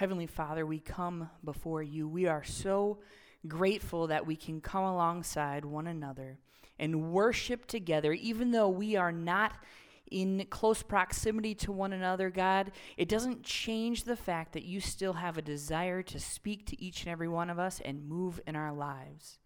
Heavenly Father, we come before you. We are so grateful that we can come alongside one another and worship together, even though we are not in close proximity to one another, God, it doesn't change the fact that you still have a desire to speak to each and every one of us and move in our lives.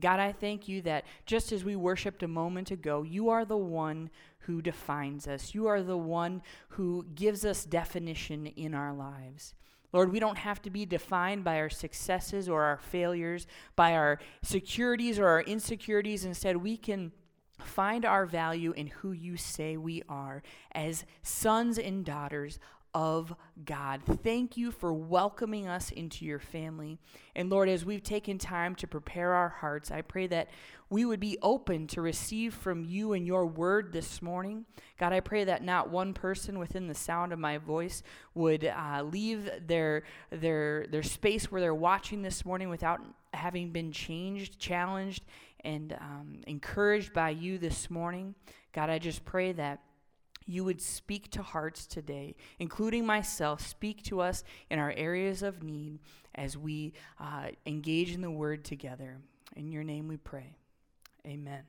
God, I thank you that just as we worshiped a moment ago, you are the one who defines us. You are the one who gives us definition in our lives. Lord, we don't have to be defined by our successes or our failures, by our securities or our insecurities. Instead, we can find our value in who you say we are as sons and daughters of God. Thank you for welcoming us into your family. And Lord, as we've taken time to prepare our hearts, I pray that we would be open to receive from you and your word this morning. God, I pray that not one person within the sound of my voice would uh, leave their, their, their space where they're watching this morning without having been changed, challenged, and um, encouraged by you this morning. God, I just pray that you would speak to hearts today, including myself, speak to us in our areas of need as we uh, engage in the word together. In your name we pray. Amen.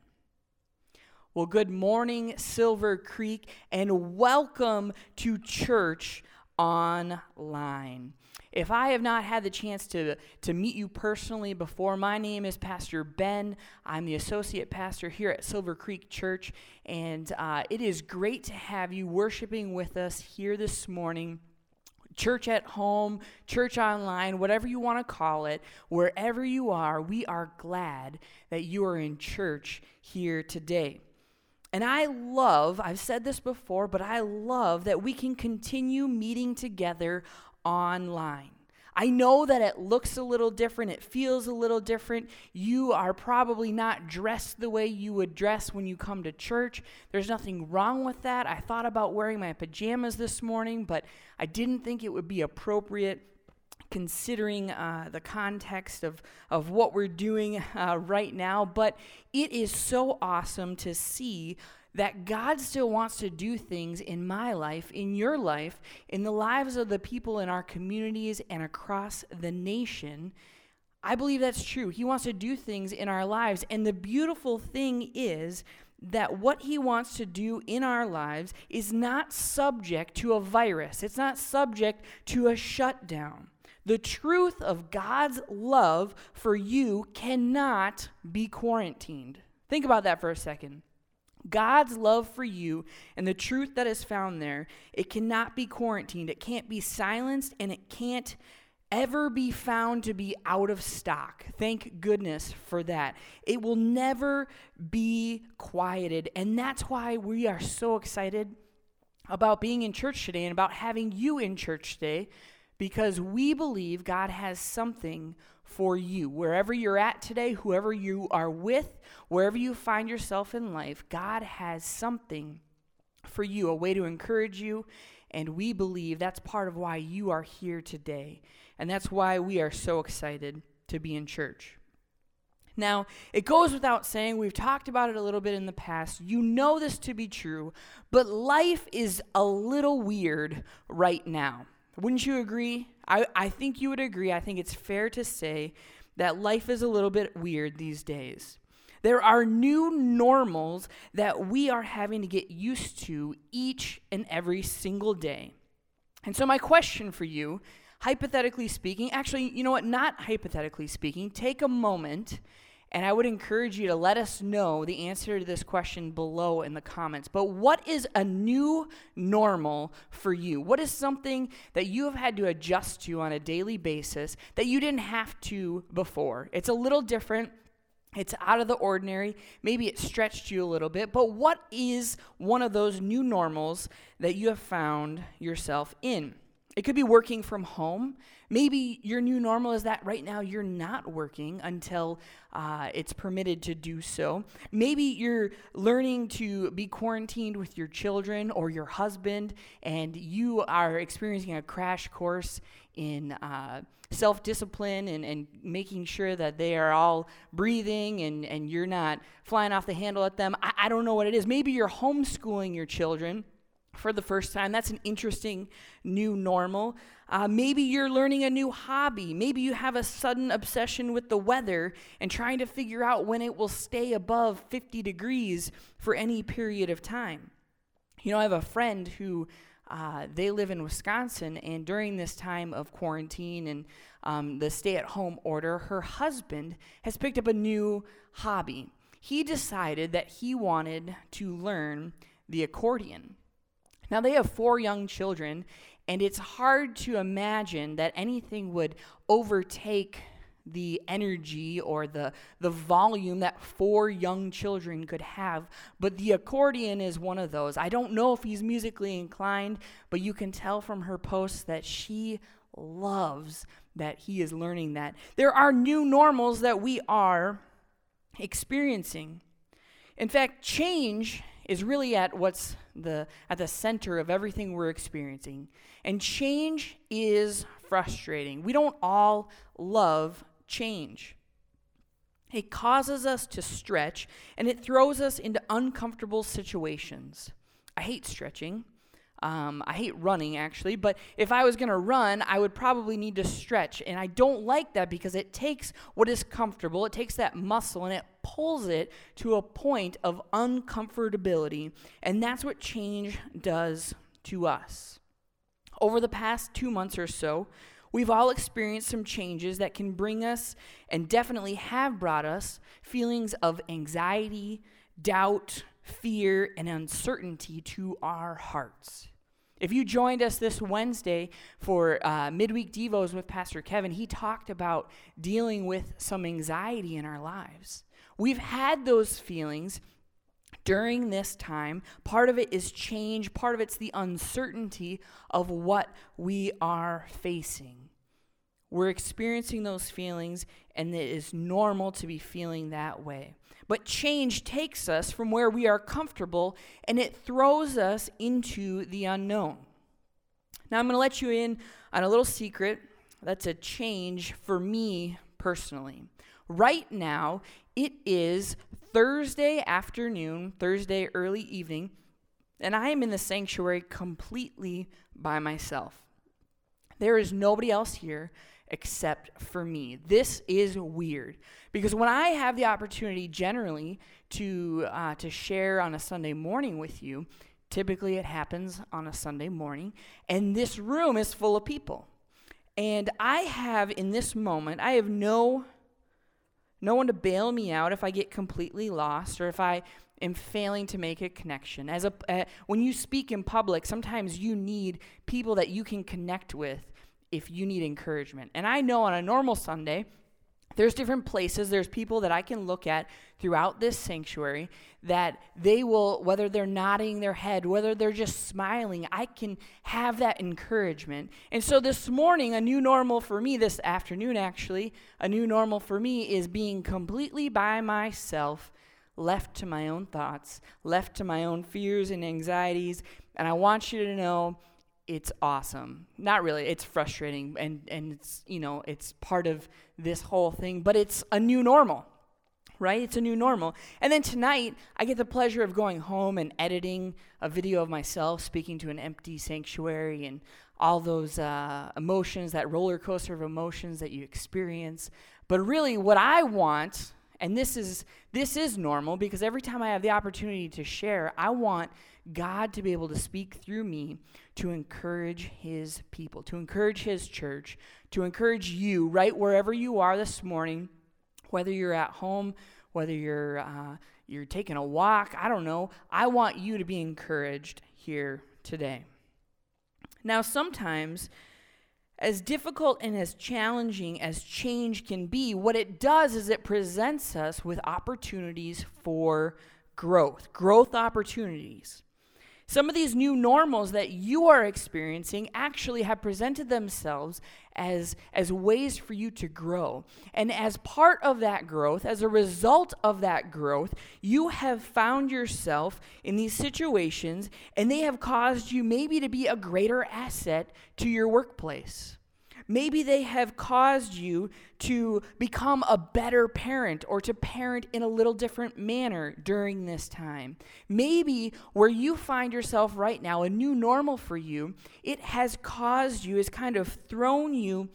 Well, good morning, Silver Creek, and welcome to church online. If I have not had the chance to, to meet you personally before, my name is Pastor Ben. I'm the associate pastor here at Silver Creek Church, and uh, it is great to have you worshiping with us here this morning church at home, church online, whatever you want to call it, wherever you are, we are glad that you are in church here today. And I love, I've said this before, but I love that we can continue meeting together online. I know that it looks a little different, it feels a little different. You are probably not dressed the way you would dress when you come to church. There's nothing wrong with that. I thought about wearing my pajamas this morning, but I didn't think it would be appropriate considering uh, the context of, of what we're doing uh, right now. But it is so awesome to see that God still wants to do things in my life, in your life, in the lives of the people in our communities and across the nation. I believe that's true. He wants to do things in our lives. And the beautiful thing is that what he wants to do in our lives is not subject to a virus, it's not subject to a shutdown. The truth of God's love for you cannot be quarantined. Think about that for a second. God's love for you and the truth that is found there, it cannot be quarantined. It can't be silenced and it can't ever be found to be out of stock. Thank goodness for that. It will never be quieted. And that's why we are so excited about being in church today and about having you in church today because we believe God has something for you. Wherever you're at today, whoever you are with, wherever you find yourself in life, God has something for you, a way to encourage you. And we believe that's part of why you are here today. And that's why we are so excited to be in church. Now, it goes without saying, we've talked about it a little bit in the past. You know this to be true, but life is a little weird right now. Wouldn't you agree? I, I think you would agree. I think it's fair to say that life is a little bit weird these days. There are new normals that we are having to get used to each and every single day. And so, my question for you, hypothetically speaking, actually, you know what, not hypothetically speaking, take a moment and I would encourage you to let us know the answer to this question below in the comments. But what is a new normal for you? What is something that you have had to adjust to on a daily basis that you didn't have to before? It's a little different. It's out of the ordinary. Maybe it stretched you a little bit, but what is one of those new normals that you have found yourself in? It could be working from home. Maybe your new normal is that right now you're not working until uh, it's permitted to do so. Maybe you're learning to be quarantined with your children or your husband, and you are experiencing a crash course in uh, self discipline and, and making sure that they are all breathing and, and you're not flying off the handle at them. I, I don't know what it is. Maybe you're homeschooling your children for the first time. That's an interesting new normal. Uh, maybe you're learning a new hobby. Maybe you have a sudden obsession with the weather and trying to figure out when it will stay above 50 degrees for any period of time. You know, I have a friend who uh, they live in Wisconsin, and during this time of quarantine and um, the stay at home order, her husband has picked up a new hobby. He decided that he wanted to learn the accordion. Now, they have four young children, and it's hard to imagine that anything would overtake the energy or the, the volume that four young children could have. But the accordion is one of those. I don't know if he's musically inclined, but you can tell from her posts that she loves that he is learning that. There are new normals that we are experiencing. In fact, change is really at what's the at the center of everything we're experiencing. And change is frustrating. We don't all love change. It causes us to stretch and it throws us into uncomfortable situations. I hate stretching. Um, I hate running actually, but if I was going to run, I would probably need to stretch. And I don't like that because it takes what is comfortable, it takes that muscle, and it pulls it to a point of uncomfortability. And that's what change does to us. Over the past two months or so, we've all experienced some changes that can bring us, and definitely have brought us, feelings of anxiety, doubt, fear, and uncertainty to our hearts. If you joined us this Wednesday for uh, midweek Devos with Pastor Kevin, he talked about dealing with some anxiety in our lives. We've had those feelings during this time. Part of it is change, part of it's the uncertainty of what we are facing. We're experiencing those feelings, and it is normal to be feeling that way. But change takes us from where we are comfortable and it throws us into the unknown. Now, I'm going to let you in on a little secret that's a change for me personally. Right now, it is Thursday afternoon, Thursday early evening, and I am in the sanctuary completely by myself. There is nobody else here except for me. This is weird because when I have the opportunity generally to uh, to share on a Sunday morning with you, typically it happens on a Sunday morning, and this room is full of people. And I have in this moment, I have no no one to bail me out if I get completely lost or if I am failing to make a connection. As a uh, when you speak in public, sometimes you need people that you can connect with if you need encouragement. And I know on a normal Sunday, there's different places, there's people that I can look at throughout this sanctuary that they will, whether they're nodding their head, whether they're just smiling, I can have that encouragement. And so this morning, a new normal for me, this afternoon actually, a new normal for me is being completely by myself, left to my own thoughts, left to my own fears and anxieties. And I want you to know it's awesome. Not really. It's frustrating and and it's, you know, it's part of this whole thing, but it's a new normal. Right? It's a new normal. And then tonight, I get the pleasure of going home and editing a video of myself speaking to an empty sanctuary and all those uh, emotions, that roller coaster of emotions that you experience. But really, what I want, and this is this is normal because every time I have the opportunity to share, I want God to be able to speak through me to encourage his people, to encourage his church, to encourage you right wherever you are this morning, whether you're at home, whether you're uh, you're taking a walk, I don't know. I want you to be encouraged here today. Now, sometimes as difficult and as challenging as change can be, what it does is it presents us with opportunities for growth, growth opportunities. Some of these new normals that you are experiencing actually have presented themselves as, as ways for you to grow. And as part of that growth, as a result of that growth, you have found yourself in these situations and they have caused you maybe to be a greater asset to your workplace. Maybe they have caused you to become a better parent or to parent in a little different manner during this time. Maybe where you find yourself right now, a new normal for you, it has caused you, has kind of thrown you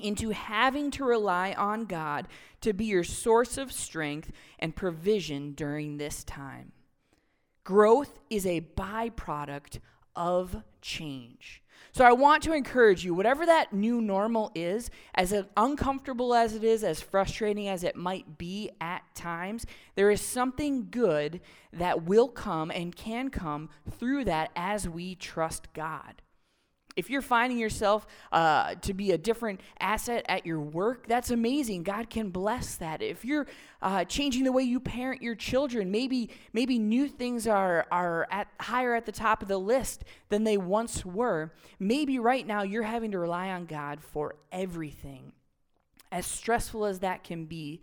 into having to rely on God to be your source of strength and provision during this time. Growth is a byproduct of change. So I want to encourage you, whatever that new normal is, as uncomfortable as it is, as frustrating as it might be at times, there is something good that will come and can come through that as we trust God. If you're finding yourself uh, to be a different asset at your work, that's amazing. God can bless that. If you're uh, changing the way you parent your children, maybe maybe new things are are at higher at the top of the list than they once were. Maybe right now you're having to rely on God for everything. As stressful as that can be,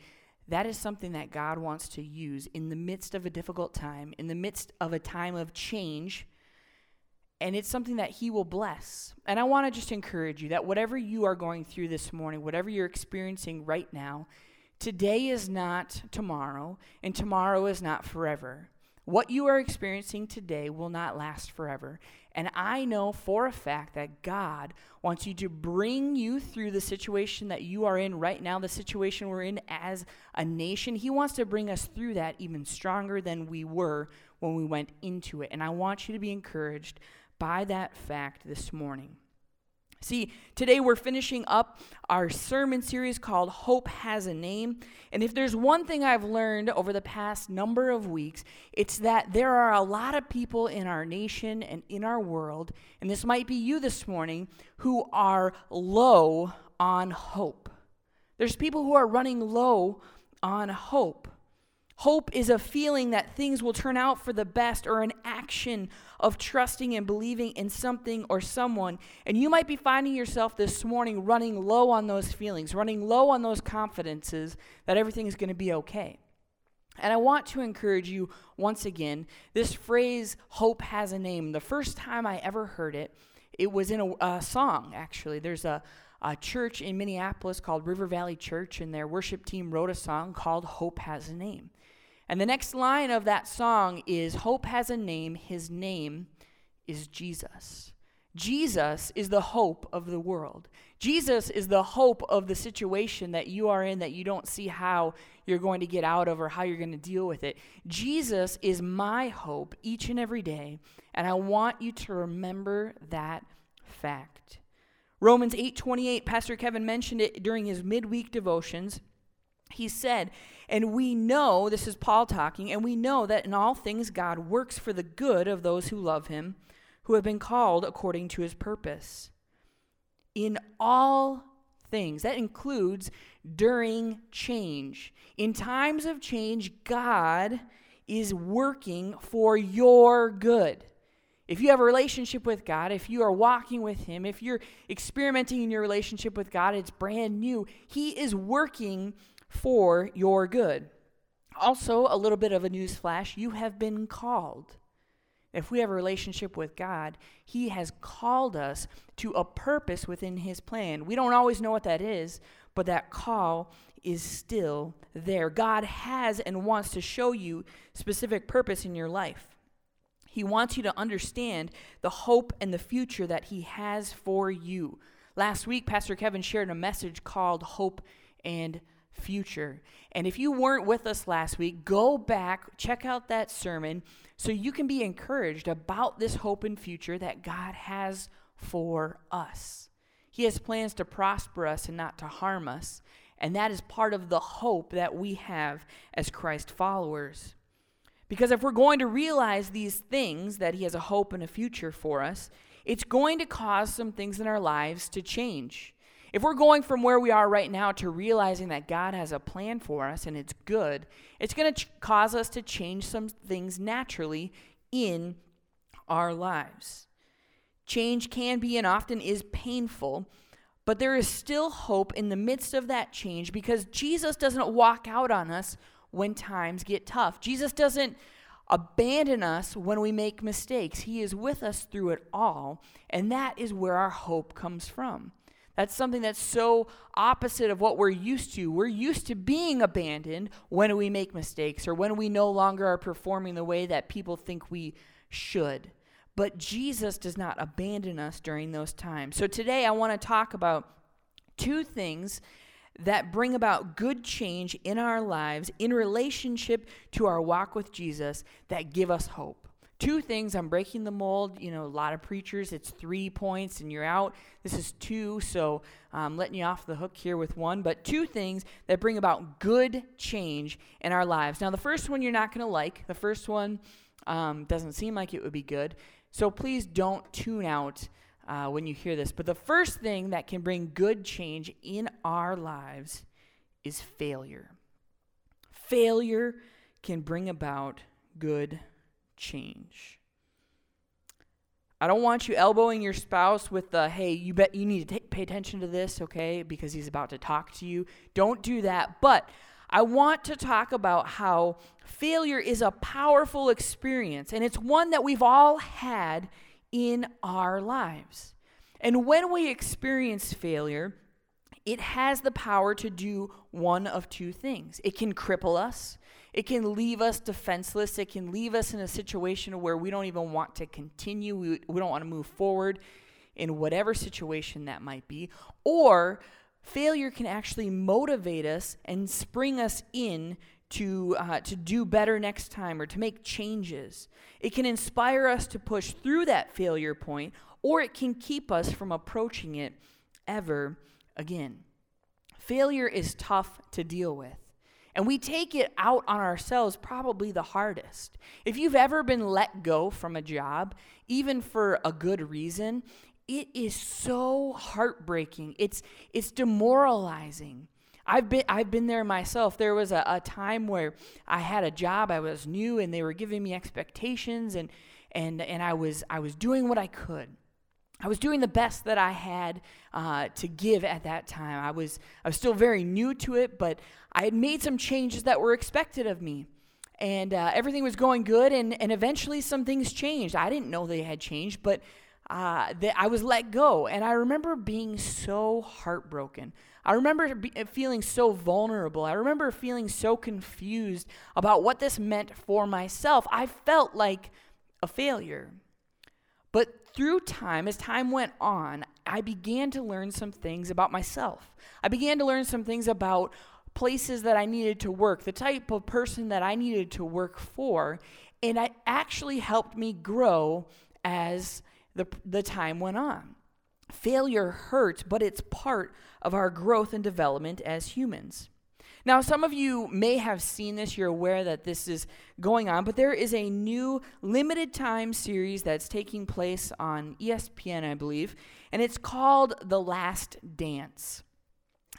that is something that God wants to use in the midst of a difficult time, in the midst of a time of change and it's something that he will bless. And I want to just encourage you that whatever you are going through this morning, whatever you're experiencing right now, today is not tomorrow, and tomorrow is not forever. What you are experiencing today will not last forever. And I know for a fact that God wants you to bring you through the situation that you are in right now, the situation we're in as a nation. He wants to bring us through that even stronger than we were when we went into it. And I want you to be encouraged by that fact this morning. See, today we're finishing up our sermon series called Hope Has a Name. And if there's one thing I've learned over the past number of weeks, it's that there are a lot of people in our nation and in our world, and this might be you this morning, who are low on hope. There's people who are running low on hope. Hope is a feeling that things will turn out for the best or an action of trusting and believing in something or someone. And you might be finding yourself this morning running low on those feelings, running low on those confidences that everything is going to be okay. And I want to encourage you once again this phrase, hope has a name. The first time I ever heard it, it was in a, a song, actually. There's a, a church in Minneapolis called River Valley Church, and their worship team wrote a song called Hope Has a Name. And the next line of that song is Hope has a name, his name is Jesus. Jesus is the hope of the world. Jesus is the hope of the situation that you are in that you don't see how you're going to get out of or how you're going to deal with it. Jesus is my hope each and every day, and I want you to remember that fact. Romans 8:28 Pastor Kevin mentioned it during his midweek devotions. He said, and we know, this is Paul talking, and we know that in all things God works for the good of those who love him, who have been called according to his purpose. In all things, that includes during change. In times of change, God is working for your good. If you have a relationship with God, if you are walking with Him, if you're experimenting in your relationship with God, it's brand new. He is working for your good. Also, a little bit of a news flash you have been called. If we have a relationship with God, He has called us to a purpose within His plan. We don't always know what that is, but that call is still there. God has and wants to show you specific purpose in your life. He wants you to understand the hope and the future that He has for you. Last week, Pastor Kevin shared a message called Hope and future. And if you weren't with us last week, go back, check out that sermon so you can be encouraged about this hope and future that God has for us. He has plans to prosper us and not to harm us. And that is part of the hope that we have as Christ followers. Because if we're going to realize these things, that He has a hope and a future for us, it's going to cause some things in our lives to change. If we're going from where we are right now to realizing that God has a plan for us and it's good, it's going to ch- cause us to change some things naturally in our lives. Change can be and often is painful, but there is still hope in the midst of that change because Jesus doesn't walk out on us when times get tough. Jesus doesn't abandon us when we make mistakes. He is with us through it all, and that is where our hope comes from. That's something that's so opposite of what we're used to. We're used to being abandoned when we make mistakes or when we no longer are performing the way that people think we should. But Jesus does not abandon us during those times. So today I want to talk about two things that bring about good change in our lives in relationship to our walk with Jesus that give us hope two things. I'm breaking the mold. You know, a lot of preachers, it's three points and you're out. This is two, so I'm letting you off the hook here with one. But two things that bring about good change in our lives. Now, the first one you're not going to like. The first one um, doesn't seem like it would be good. So please don't tune out uh, when you hear this. But the first thing that can bring good change in our lives is failure. Failure can bring about good change. I don't want you elbowing your spouse with the, hey, you bet you need to pay attention to this, okay, because he's about to talk to you. Don't do that. But I want to talk about how failure is a powerful experience, and it's one that we've all had in our lives. And when we experience failure, it has the power to do one of two things it can cripple us, it can leave us defenseless. It can leave us in a situation where we don't even want to continue. We, we don't want to move forward in whatever situation that might be. Or failure can actually motivate us and spring us in to, uh, to do better next time or to make changes. It can inspire us to push through that failure point, or it can keep us from approaching it ever again. Failure is tough to deal with. And we take it out on ourselves probably the hardest. If you've ever been let go from a job, even for a good reason, it is so heartbreaking. It's it's demoralizing. I've been I've been there myself. There was a, a time where I had a job, I was new and they were giving me expectations and and and I was I was doing what I could. I was doing the best that I had uh, to give at that time. I was I was still very new to it, but I had made some changes that were expected of me, and uh, everything was going good. And and eventually some things changed. I didn't know they had changed, but uh, that I was let go, and I remember being so heartbroken. I remember be, feeling so vulnerable. I remember feeling so confused about what this meant for myself. I felt like a failure. But through time, as time went on, I began to learn some things about myself. I began to learn some things about places that I needed to work, the type of person that I needed to work for, and it actually helped me grow as the, the time went on. Failure hurts, but it's part of our growth and development as humans. Now, some of you may have seen this, you're aware that this is going on, but there is a new limited time series that's taking place on ESPN, I believe, and it's called The Last Dance.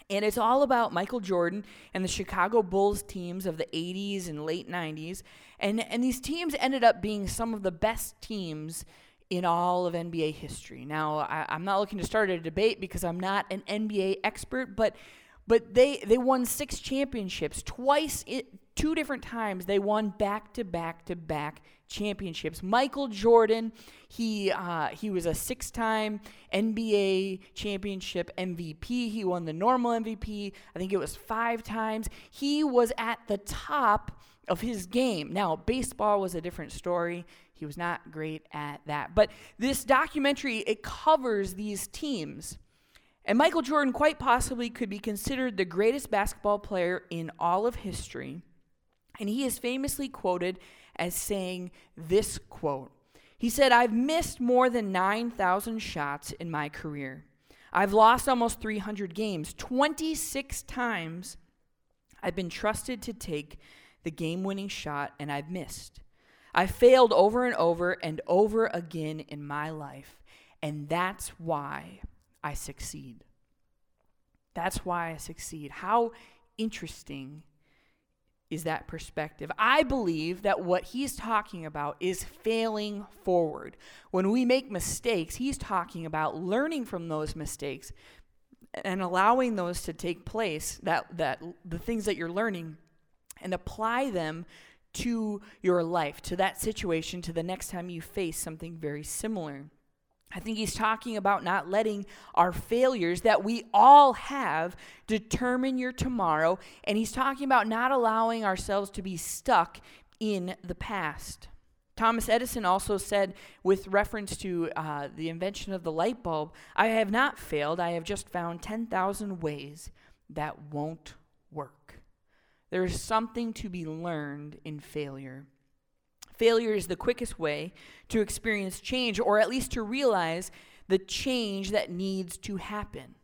And it's all about Michael Jordan and the Chicago Bulls teams of the 80s and late 90s. And, and these teams ended up being some of the best teams in all of NBA history. Now, I, am not looking to start a debate because I'm not an NBA expert, but but they they won six championships twice it, two different times they won back to back to back championships. Michael jordan he uh, he was a six-time nba championship mvp he won the normal mvp i think it was five times. He was at the top of his game. Now baseball was a different story. He was not great at that. But this documentary it covers these teams. And Michael Jordan quite possibly could be considered the greatest basketball player in all of history. And he is famously quoted as saying this quote He said, I've missed more than 9,000 shots in my career. I've lost almost 300 games. 26 times I've been trusted to take the game winning shot, and I've missed. I failed over and over and over again in my life, and that's why I succeed. That's why I succeed. How interesting is that perspective? I believe that what he's talking about is failing forward. When we make mistakes, he's talking about learning from those mistakes and allowing those to take place, that, that the things that you're learning, and apply them to your life, to that situation, to the next time you face something very similar. I think he's talking about not letting our failures that we all have determine your tomorrow. And he's talking about not allowing ourselves to be stuck in the past. Thomas Edison also said, with reference to uh, the invention of the light bulb, I have not failed. I have just found 10,000 ways that won't work. There is something to be learned in failure. Failure is the quickest way to experience change, or at least to realize the change that needs to happen.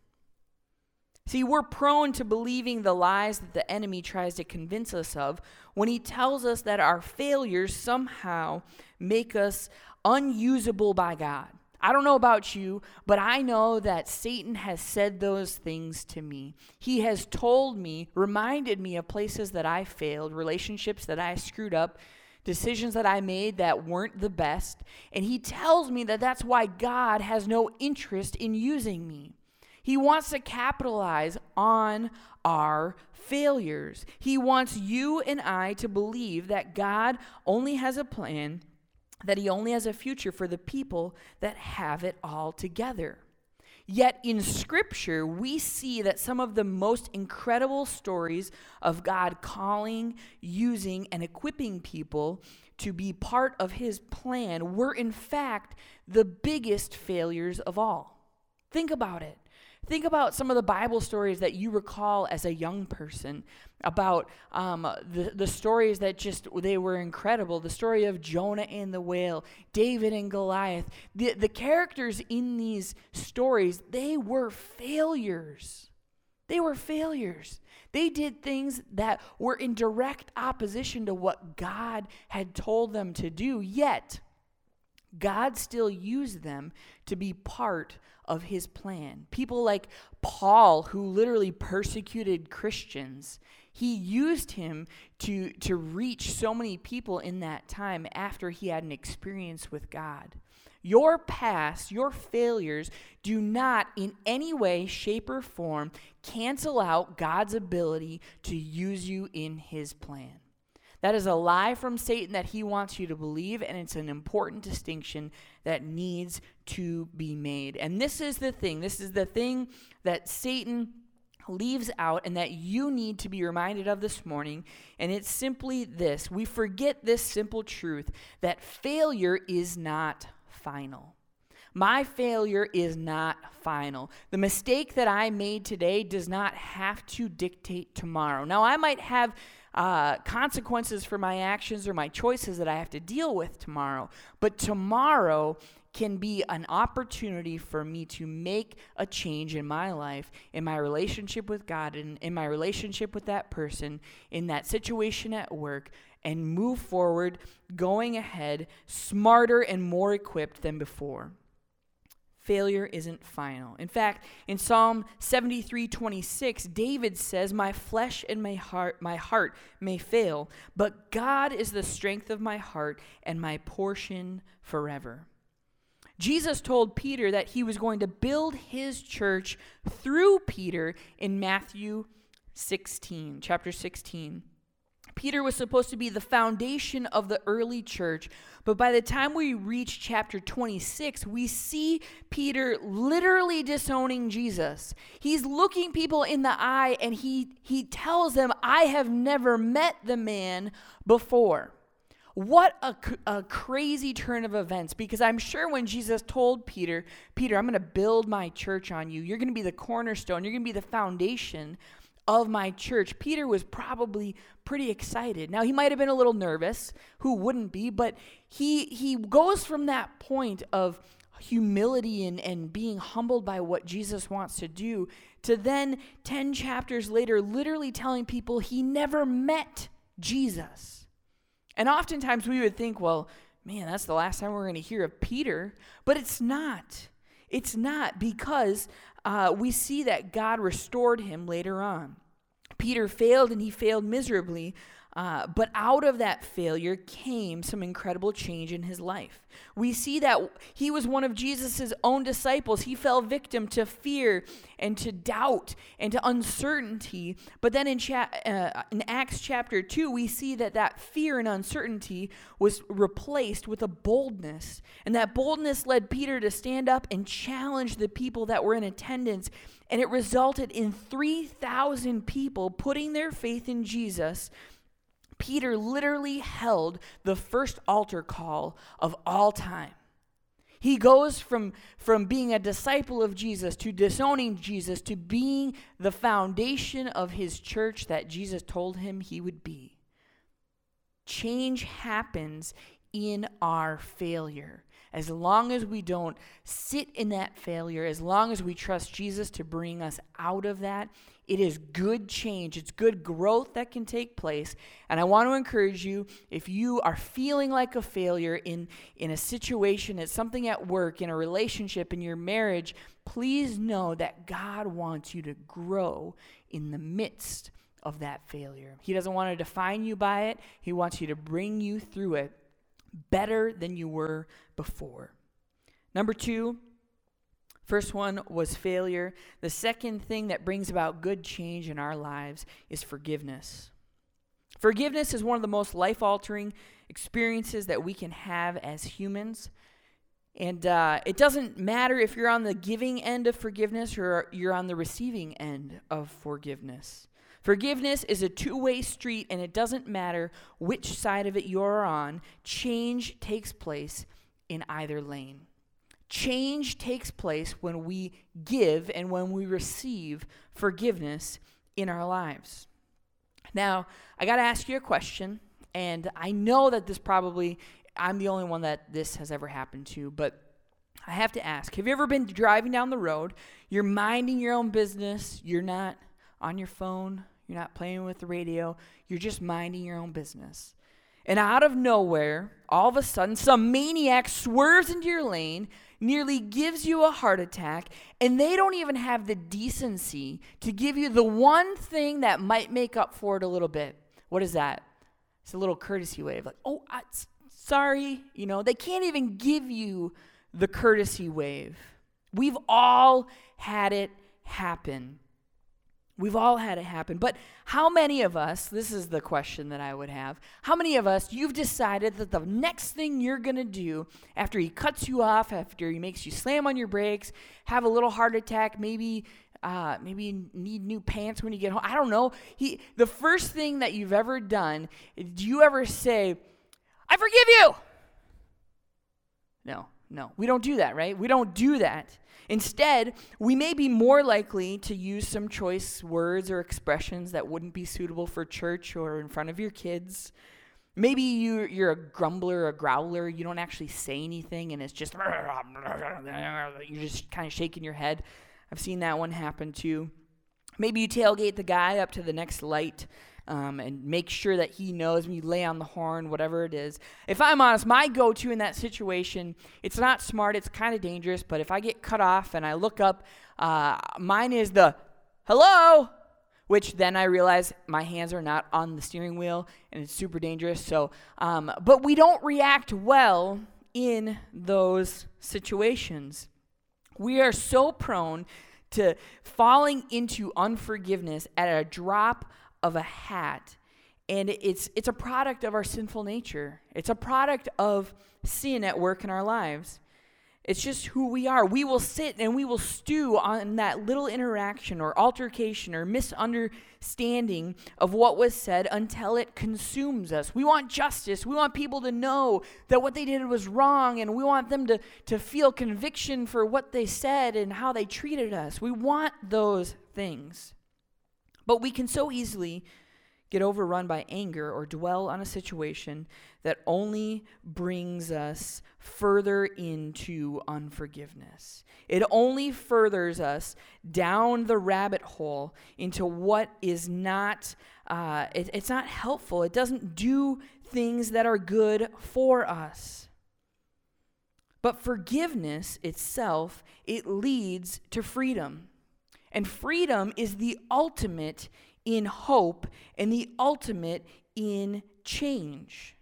See, we're prone to believing the lies that the enemy tries to convince us of when he tells us that our failures somehow make us unusable by God. I don't know about you, but I know that Satan has said those things to me. He has told me, reminded me of places that I failed, relationships that I screwed up, decisions that I made that weren't the best. And he tells me that that's why God has no interest in using me. He wants to capitalize on our failures. He wants you and I to believe that God only has a plan, that He only has a future for the people that have it all together. Yet in Scripture, we see that some of the most incredible stories of God calling, using, and equipping people to be part of His plan were, in fact, the biggest failures of all. Think about it. Think about some of the Bible stories that you recall as a young person about um, the, the stories that just, they were incredible. The story of Jonah and the whale, David and Goliath. The, the characters in these stories, they were failures. They were failures. They did things that were in direct opposition to what God had told them to do, yet God still used them to be part of his plan. People like Paul, who literally persecuted Christians, he used him to, to reach so many people in that time after he had an experience with God. Your past, your failures do not in any way, shape, or form cancel out God's ability to use you in his plan. That is a lie from Satan that he wants you to believe, and it's an important distinction that needs to be made. And this is the thing this is the thing that Satan leaves out and that you need to be reminded of this morning. And it's simply this we forget this simple truth that failure is not final. My failure is not final. The mistake that I made today does not have to dictate tomorrow. Now, I might have uh, consequences for my actions or my choices that I have to deal with tomorrow. But tomorrow can be an opportunity for me to make a change in my life, in my relationship with God, and in my relationship with that person, in that situation at work, and move forward, going ahead, smarter and more equipped than before failure isn't final. In fact, in Psalm 73 26, David says, My flesh and my heart, my heart may fail, but God is the strength of my heart and my portion forever. Jesus told Peter that he was going to build his church through Peter in Matthew 16, chapter 16. Peter was supposed to be the foundation of the early church, but by the time we reach chapter 26, we see Peter literally disowning Jesus. He's looking people in the eye and he, he tells them, I have never met the man before. What a, a crazy turn of events because I'm sure when Jesus told Peter, Peter, I'm going to build my church on you, you're going to be the cornerstone, you're going to be the foundation of my church, Peter was probably pretty excited. Now he might have been a little nervous, who wouldn't be, but he he goes from that point of humility and, and being humbled by what Jesus wants to do to then 10 chapters later literally telling people he never met Jesus. And oftentimes we would think, well, man, that's the last time we're going to hear of Peter, but it's not. It's not because uh, we see that God restored him later on. Peter failed and he failed miserably. Uh, but out of that failure came some incredible change in his life. We see that he was one of Jesus' own disciples. He fell victim to fear and to doubt and to uncertainty. But then in, cha- uh, in Acts chapter 2, we see that that fear and uncertainty was replaced with a boldness. And that boldness led Peter to stand up and challenge the people that were in attendance. And it resulted in 3,000 people putting their faith in Jesus Peter literally held the first altar call of all time. He goes from, from being a disciple of Jesus to disowning Jesus to being the foundation of his church that Jesus told him he would be. Change happens in our failure. As long as we don't sit in that failure, as long as we trust Jesus to bring us out of that, it is good change. It's good growth that can take place. And I want to encourage you if you are feeling like a failure in, in a situation, it's something at work, in a relationship, in your marriage, please know that God wants you to grow in the midst of that failure. He doesn't want to define you by it, He wants you to bring you through it better than you were before. Number two, First one was failure. The second thing that brings about good change in our lives is forgiveness. Forgiveness is one of the most life altering experiences that we can have as humans. And uh, it doesn't matter if you're on the giving end of forgiveness or you're on the receiving end of forgiveness. Forgiveness is a two way street, and it doesn't matter which side of it you're on, change takes place in either lane. Change takes place when we give and when we receive forgiveness in our lives. Now, I got to ask you a question, and I know that this probably, I'm the only one that this has ever happened to, but I have to ask Have you ever been driving down the road? You're minding your own business, you're not on your phone, you're not playing with the radio, you're just minding your own business. And out of nowhere, all of a sudden, some maniac swerves into your lane nearly gives you a heart attack, and they don't even have the decency to give you the one thing that might make up for it a little bit. What is that? It's a little courtesy wave, like, oh, I, sorry. You know, they can't even give you the courtesy wave. We've all had it happen. We've all had it happen. But how many of us, this is the question that I would have, how many of us, you've decided that the next thing you're going to do after he cuts you off, after he makes you slam on your brakes, have a little heart attack, maybe. Uh, maybe you need new pants when you get home. I don't know. He, the first thing that you've ever done, do you ever say, I forgive you? No, no. We don't do that, right? We don't do that. Instead, we may be more likely to use some choice words or expressions that wouldn't be suitable for church or in front of your kids. Maybe you, you're a grumbler, a growler. You don't actually say anything, and it's just you're just kind of shaking your head. I've seen that one happen too. Maybe you tailgate the guy up to the next light um, and make sure that he knows when you lay on the horn, whatever it is. If I'm honest, my go to in that situation, it's not smart, it's kind of dangerous, but if I get cut off and I look up, uh, mine is the hello, which then I realize my hands are not on the steering wheel and it's super dangerous. So, um, but we don't react well in those situations. We are so prone to falling into unforgiveness at a drop of a hat. And it's, it's a product of our sinful nature. It's a product of sin at work in our lives. It's just who we are. We will sit and we will stew on that little interaction or altercation or misunderstanding of what was said until it consumes us. We want justice. We want people to know that what they did was wrong and we want them to, to feel conviction for what they said and how they treated us. We want those things. But we can so easily get overrun by anger or dwell on a situation that only brings us further into unforgiveness. It only furthers us down the rabbit hole into what is not, uh, it, it's not helpful. It doesn't do things that are good for us. But forgiveness itself, it leads to freedom. And freedom is the ultimate in hope and the ultimate in change.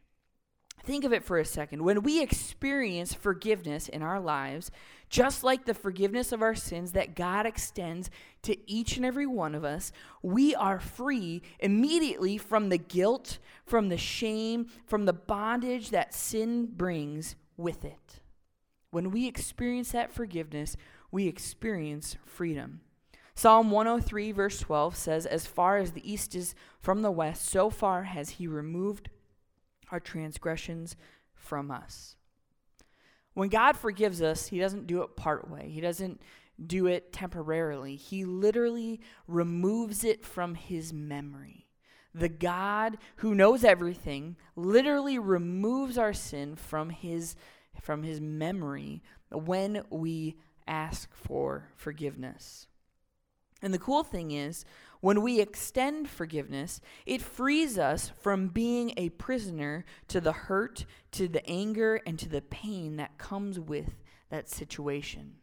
Think of it for a second. When we experience forgiveness in our lives, just like the forgiveness of our sins that God extends to each and every one of us, we are free immediately from the guilt, from the shame, from the bondage that sin brings with it. When we experience that forgiveness, we experience freedom. Psalm 103, verse 12 says, As far as the east is from the west, so far has he removed our transgressions from us. When God forgives us, he doesn't do it part way. He doesn't do it temporarily. He literally removes it from his memory. The God who knows everything literally removes our sin from his from his memory when we ask for forgiveness. And the cool thing is, when we extend forgiveness, it frees us from being a prisoner to the hurt, to the anger, and to the pain that comes with that situation.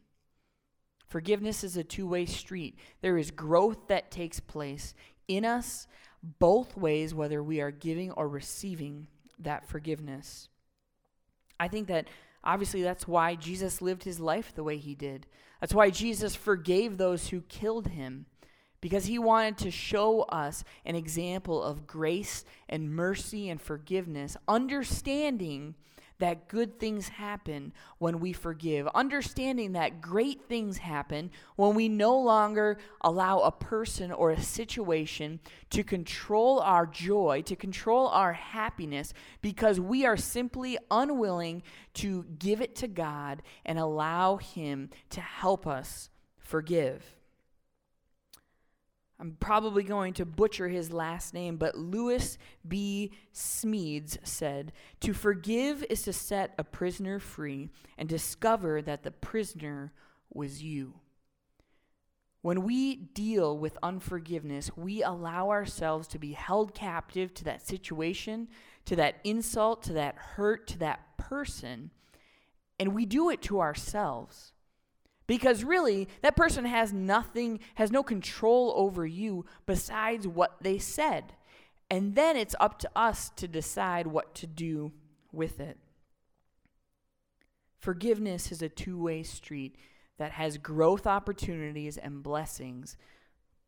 Forgiveness is a two way street. There is growth that takes place in us both ways, whether we are giving or receiving that forgiveness. I think that obviously that's why Jesus lived his life the way he did. That's why Jesus forgave those who killed him, because he wanted to show us an example of grace and mercy and forgiveness, understanding that good things happen when we forgive, understanding that great things happen when we no longer allow a person or a situation to control our joy, to control our happiness, because we are simply unwilling to give it to God and allow Him to help us forgive. I'm probably going to butcher his last name, but Lewis B. Smedes said To forgive is to set a prisoner free and discover that the prisoner was you. When we deal with unforgiveness, we allow ourselves to be held captive to that situation, to that insult, to that hurt, to that person, and we do it to ourselves. Because really, that person has nothing, has no control over you besides what they said. And then it's up to us to decide what to do with it. Forgiveness is a two way street that has growth opportunities and blessings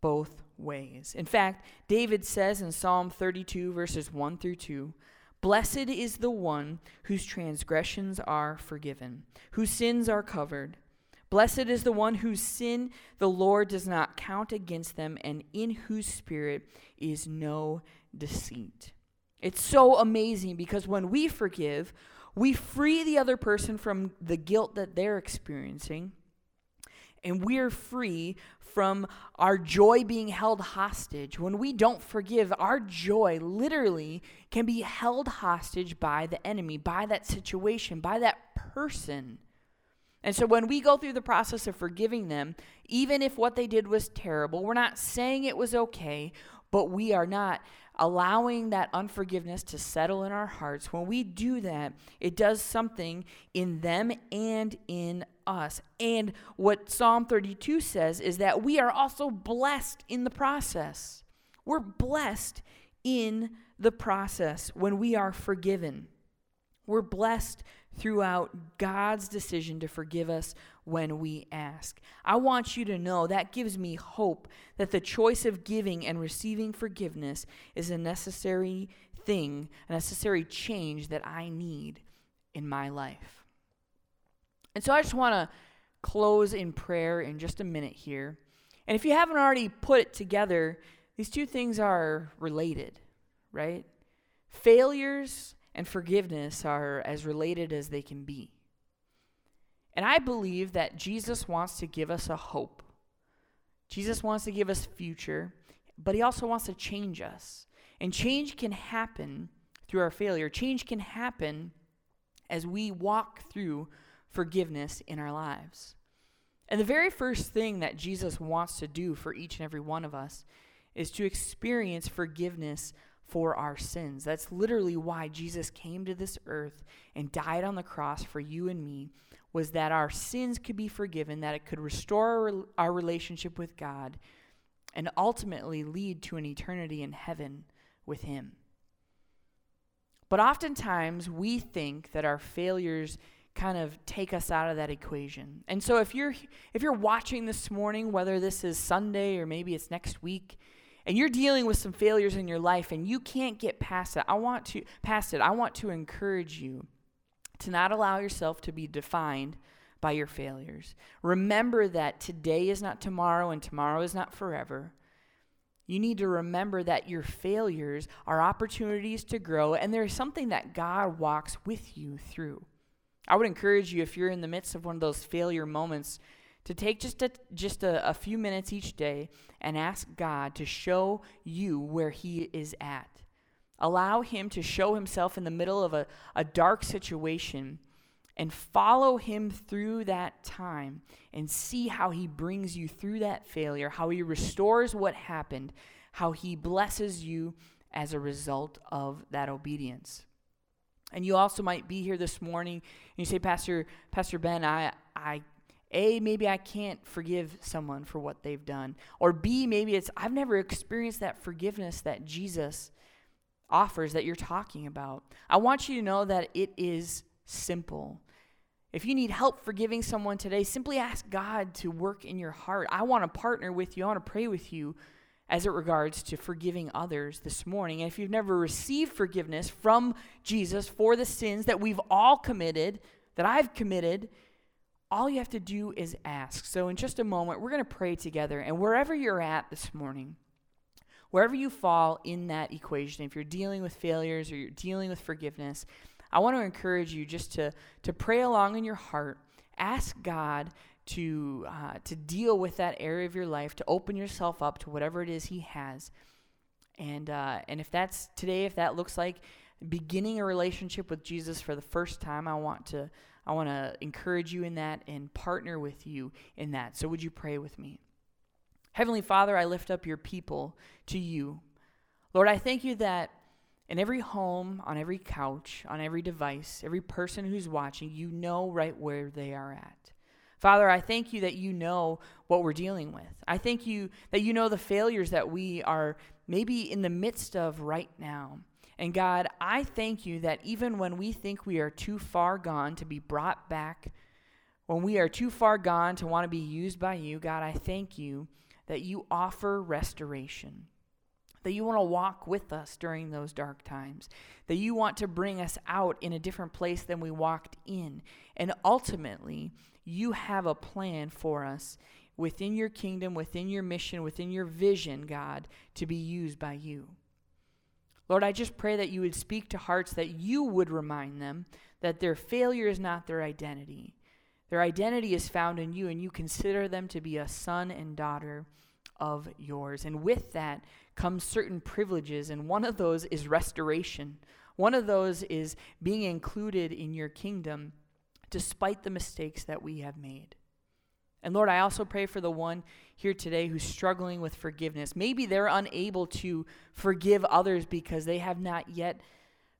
both ways. In fact, David says in Psalm 32, verses 1 through 2 Blessed is the one whose transgressions are forgiven, whose sins are covered. Blessed is the one whose sin the Lord does not count against them, and in whose spirit is no deceit. It's so amazing because when we forgive, we free the other person from the guilt that they're experiencing, and we're free from our joy being held hostage. When we don't forgive, our joy literally can be held hostage by the enemy, by that situation, by that person. And so when we go through the process of forgiving them, even if what they did was terrible, we're not saying it was okay, but we are not allowing that unforgiveness to settle in our hearts. When we do that, it does something in them and in us. And what Psalm 32 says is that we are also blessed in the process. We're blessed in the process when we are forgiven. We're blessed throughout God's decision to forgive us when we ask. I want you to know that gives me hope that the choice of giving and receiving forgiveness is a necessary thing, a necessary change that I need in my life. And so I just want to close in prayer in just a minute here. And if you haven't already put it together, these two things are related, right? Failures and forgiveness are as related as they can be. And I believe that Jesus wants to give us a hope. Jesus wants to give us future, but he also wants to change us. And change can happen through our failure. Change can happen as we walk through forgiveness in our lives. And the very first thing that Jesus wants to do for each and every one of us is to experience forgiveness for our sins. That's literally why Jesus came to this earth and died on the cross for you and me was that our sins could be forgiven, that it could restore our, relationship with God and ultimately lead to an eternity in heaven with him. But oftentimes we think that our failures kind of take us out of that equation. And so if you're if you're watching this morning, whether this is Sunday or maybe it's next week, and you're dealing with some failures in your life and you can't get past it, I want to past it. I want to encourage you to not allow yourself to be defined by your failures. Remember that today is not tomorrow and tomorrow is not forever. You need to remember that your failures are opportunities to grow, and there's something that God walks with you through. I would encourage you, if you're in the midst of one of those failure moments, to take just a, just a, a few minutes each day and ask God to show you where He is at. Allow Him to show Himself in the middle of a, a dark situation and follow Him through that time and see how He brings you through that failure, how He restores what happened, how He blesses you as a result of that obedience. And you also might be here this morning and you say, Pastor, Pastor Ben, I, I, A, maybe I can't forgive someone for what they've done. Or B, maybe it's, I've never experienced that forgiveness that Jesus offers that you're talking about. I want you to know that it is simple. If you need help forgiving someone today, simply ask God to work in your heart. I want to partner with you, I want to pray with you as it regards to forgiving others this morning. And if you've never received forgiveness from Jesus for the sins that we've all committed, that I've committed, all you have to do is ask. So, in just a moment, we're going to pray together. And wherever you're at this morning, wherever you fall in that equation, if you're dealing with failures or you're dealing with forgiveness, I want to encourage you just to, to pray along in your heart. Ask God to, uh, to deal with that area of your life, to open yourself up to whatever it is He has. And, uh, and if that's today, if that looks like beginning a relationship with Jesus for the first time, I want to, I want to encourage you in that and partner with you in that. So would you pray with me? Heavenly Father, I lift up your people to you. Lord, I thank you that in every home, on every couch, on every device, every person who's watching, you know right where they are at. Father, I thank you that you know what we're dealing with. I thank you that you know the failures that we are maybe in the midst of right now. And God, I thank you that even when we think we are too far gone to be brought back, when we are too far gone to want to be used by you, God, I thank you that you offer restoration that you want to walk with us during those dark times, that you want to bring us out in a different place than we walked in. And ultimately, you have a plan for us within your kingdom, within your mission, within your vision, God, to be used by you. Lord, I just pray that you would speak to hearts that you would remind them that their failure is not their identity. Their identity is found in you, and you consider them to be a son and daughter of yours. And with that, comes certain privileges, and one of those is restoration. One of those is being included in your kingdom despite the mistakes that we have made. And Lord, I also pray for the one here today who's struggling with forgiveness. Maybe they're unable to forgive others because they have not yet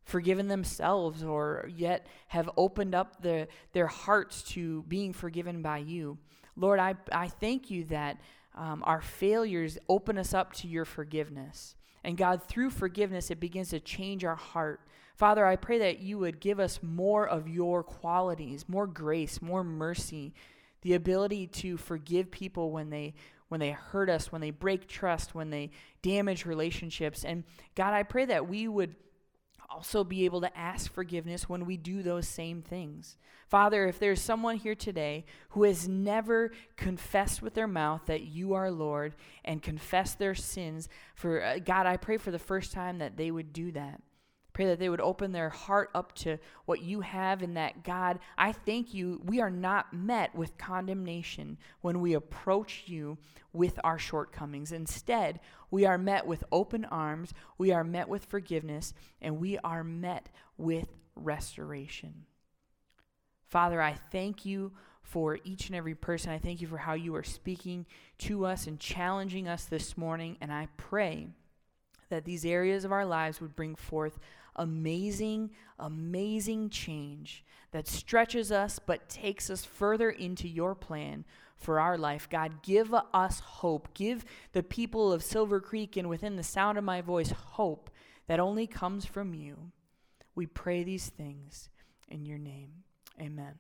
forgiven themselves or yet have opened up the, their hearts to being forgiven by you. Lord, I, I thank you that um, our failures open us up to your forgiveness. And God, through forgiveness, it begins to change our heart. Father, I pray that you would give us more of your qualities, more grace, more mercy, the ability to forgive people when they when they hurt us, when they break trust, when they damage relationships. And God, I pray that we would also be able to ask forgiveness when we do those same things. Father, if there's someone here today who has never confessed with their mouth that you are Lord and confessed their sins, for uh, God, I pray for the first time that they would do that. Pray that they would open their heart up to what you have, and that God, I thank you, we are not met with condemnation when we approach you with our shortcomings. Instead, we are met with open arms, we are met with forgiveness, and we are met with restoration. Father, I thank you for each and every person. I thank you for how you are speaking to us and challenging us this morning, and I pray that these areas of our lives would bring forth amazing, amazing change that stretches us but takes us further into your plan for our life. God, give us hope. Give the people of Silver Creek and within the sound of my voice hope that only comes from you. We pray these things in your name. Amen.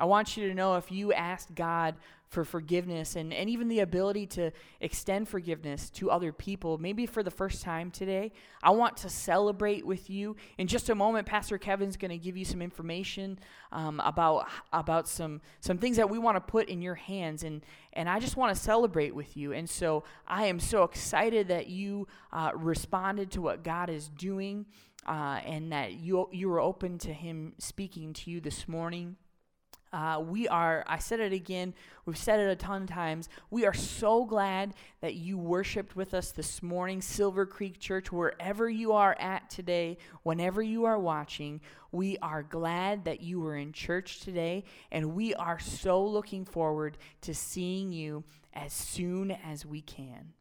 I want you to know if you asked God for forgiveness and, and even the ability to extend forgiveness to other people, maybe for the first time today, I want to celebrate with you. In just a moment, Pastor Kevin's going to give you some information um, about, about some, some things that we want to put in your hands. And, and I just want to celebrate with you. And so I am so excited that you uh, responded to what God is doing uh, and that you, you were open to Him speaking to you this morning. Uh, we are, I said it again, we've said it a ton of times. We are so glad that you worshiped with us this morning, Silver Creek Church, wherever you are at today, whenever you are watching. We are glad that you were in church today, and we are so looking forward to seeing you as soon as we can.